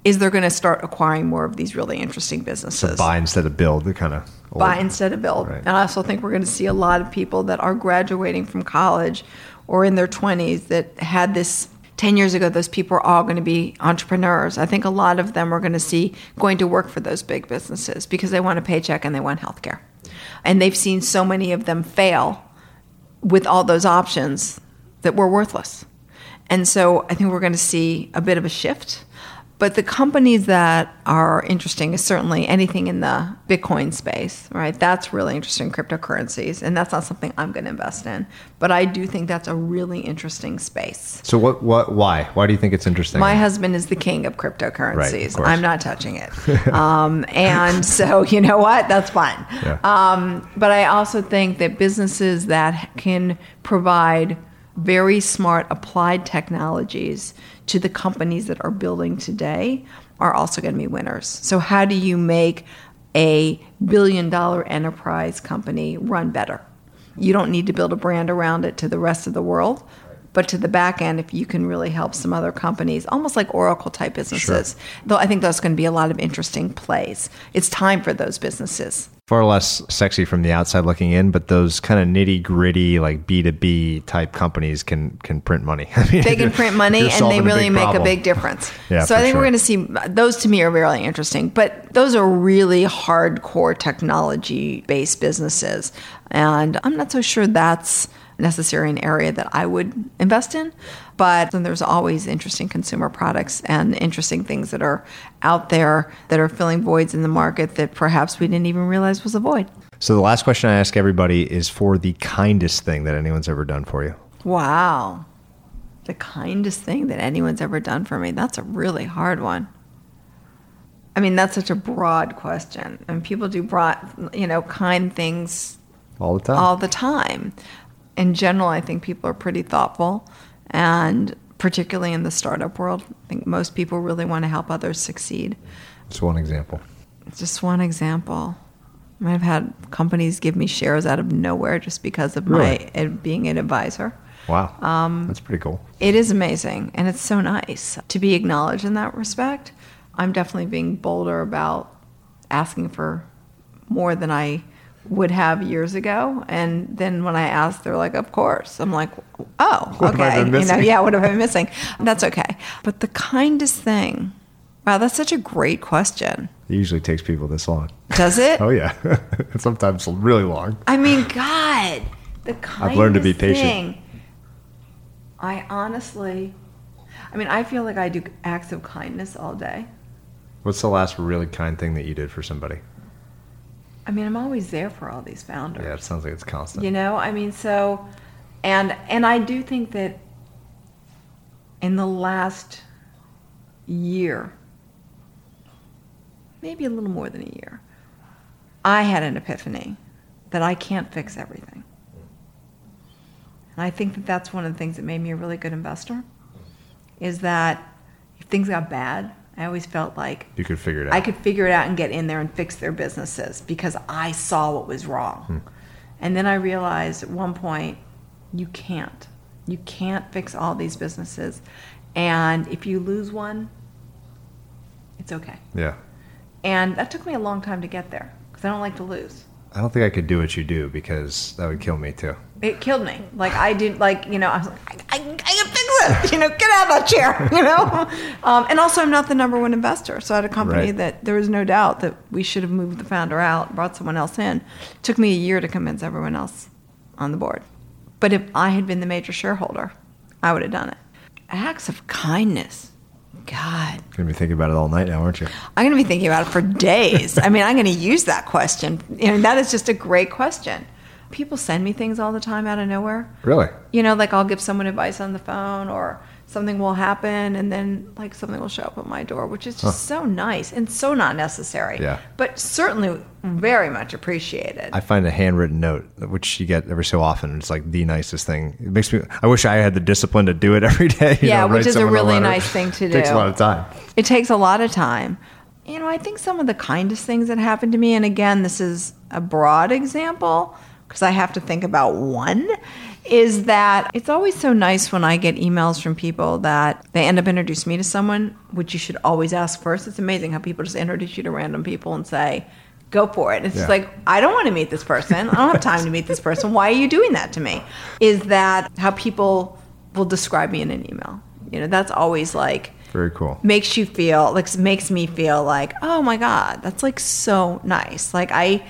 Is they're going to start acquiring more of these really interesting businesses So buy instead of build, the kind of old- buy instead of build. Right. And I also think we're going to see a lot of people that are graduating from college or in their 20s that had this 10 years ago those people are all going to be entrepreneurs. I think a lot of them are going to see going to work for those big businesses because they want a paycheck and they want health care. And they've seen so many of them fail with all those options that were worthless. And so I think we're going to see a bit of a shift. But the companies that are interesting is certainly anything in the Bitcoin space, right? That's really interesting, cryptocurrencies. And that's not something I'm going to invest in. But I do think that's a really interesting space. So what? What? Why? Why do you think it's interesting? My husband is the king of Right, cryptocurrencies. of. I'm not touching it. um, and so, you know what? That's fine. Yeah. Um, but I also think that businesses that can provide very smart applied technologies to the companies that are building today are also going to be winners. So, how do you make a billion dollar enterprise company run better? You don't need to build a brand around it to the rest of the world. But to the back end, if you can really help some other companies, almost like Oracle type businesses, though I think there's going to be a lot of interesting plays. It's time for those businesses. Far less sexy from the outside looking in, but those kind of nitty gritty, like B two B type companies can can print money. I mean, They can print money and they really big make problem. a big difference. Yeah, so I think sure. we're going to see those to me are really interesting. But those are really hardcore technology based businesses. And I'm not so sure that's necessarily an area that I would invest in. But then there's always interesting consumer products and interesting things that are out there that are filling voids in the market that perhaps we didn't even realize was a void. So the last question I ask everybody is for the kindest thing that anyone's ever done for you. Wow. The kindest thing that anyone's ever done for me. That's a really hard one. I mean, that's such a broad question. And people do broad, you know, kind things All the time. all the time. In general, I think people are pretty thoughtful. And particularly in the startup world, I think most people really want to help others succeed. Just one example. Just one example. I've had companies give me shares out of nowhere just because of Really? my being an advisor. Wow. Um, That's pretty cool. It is amazing, and it's so nice to be acknowledged in that respect. I'm definitely being bolder about asking for more than I would have years ago. And then when I ask, they're like, "Of course." I'm like, "Oh, What okay." You know, yeah, what have I been missing? That's okay. But the kindest thing. Wow, that's such a great question. It usually takes people this long. Does it? Oh yeah, sometimes really long. I mean, God, the kindest I've learned to be patient. Thing, I honestly, I mean, I feel like I do acts of kindness all day. What's the last really kind thing that you did for somebody? I mean, I'm always there for all these founders. Yeah, it sounds like it's constant. You know, I mean, so, and and I do think that in the last year, maybe a little more than a year, I had an epiphany that I can't fix everything. And I think that that's one of the things that made me a really good investor. Is that if things got bad, I always felt like you could figure it out. I could figure it out and get in there and fix their businesses because I saw what was wrong. Hmm. And then I realized at one point, you can't. You can't fix all these businesses. And if you lose one, it's okay. Yeah. And that took me a long time to get there because I don't like to lose. I don't think I could do what you do because that would kill me too. it killed me. Like I didn't like you know, I was like, I, I, I You know, get out of that chair. You know, um, and also I'm not the number one investor, so I had a company Right. that there was no doubt that we should have moved the founder out, brought someone else in. It took me a year to convince everyone else on the board. But if I had been the major shareholder, I would have done it. Acts of kindness. God, You're Gonna be thinking about it all night now, aren't you? I'm going to be thinking about it for days. I mean, I'm going to use that question. You know, that is just a great question. People send me things all the time out of nowhere. Really? You know, like I'll give someone advice on the phone or something will happen and then like something will show up at my door, which is just so nice and so not necessary. Yeah. But certainly very much appreciated. I find a handwritten note, which you get every so often. It's like the nicest thing. It makes me. I wish I had the discipline to do it every day. you Yeah, know, which is a really letter. nice thing to do. It Takes a lot of time. It takes a lot of time. You know, I think some of the kindest things that happened to me, and again, this is a broad example because I have to think about one, is that it's always so nice when I get emails from people that they end up introducing me to someone, which you should always ask first. It's amazing how people just introduce you to random people and say, go for it. It's Yeah. just like, I don't want to meet this person. I don't have time to meet this person. Why are you doing that to me? Is that how people will describe me in an email? You know, that's always like, Very cool. makes you feel like makes me feel like oh my god that's like so nice like i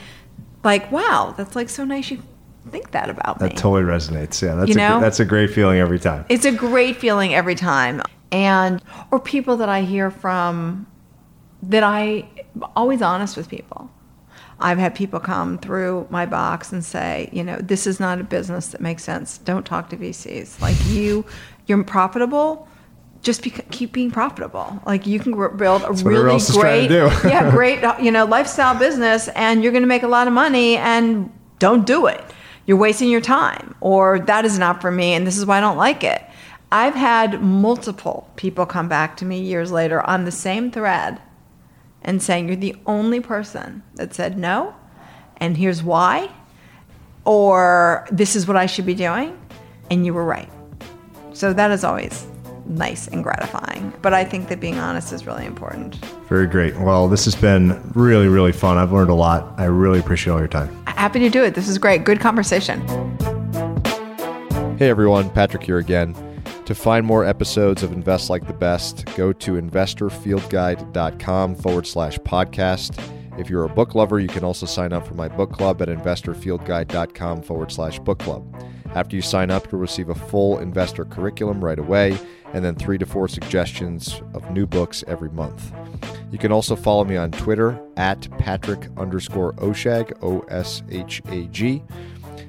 like wow that's like so nice you think that about me. That totally resonates. Yeah, that's You a, that's a great feeling every time. it's a great feeling every time. And or people that i hear from that i always honest with people. I've had people come through my box and say you know this is not a business that makes sense. Don't talk to vcs like you you're profitable just be, keep being profitable. Like you can build a everyone really great yeah great you know lifestyle business and you're going to make a lot of money and don't do it. You're wasting your time or that is not for me and this is why i don't like it. I've had multiple people come back to me years later on the same thread and saying you're the only person that said no and here's why or this is what i should be doing and you were right. So that is always nice and gratifying but i think that being honest is really important Very great. Well, this has been really, really fun. I've learned a lot. I really appreciate all your time. happy to do it this is great good conversation Hey everyone, Patrick here again. To find more episodes of Invest Like the Best, go to investorfieldguide.com forward slash podcast. If you're a book lover, you can also sign up for my book club at investorfieldguide.com forward slash book club. After you sign up, you'll receive a full investor curriculum right away and then three to four suggestions of new books every month. You can also follow me on Twitter at Patrick underscore Oshag, O S H A G.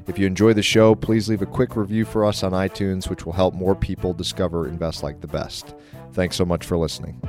If you enjoy the show, please leave a quick review for us on iTunes, which will help more people discover Invest Like the Best. Thanks so much for listening.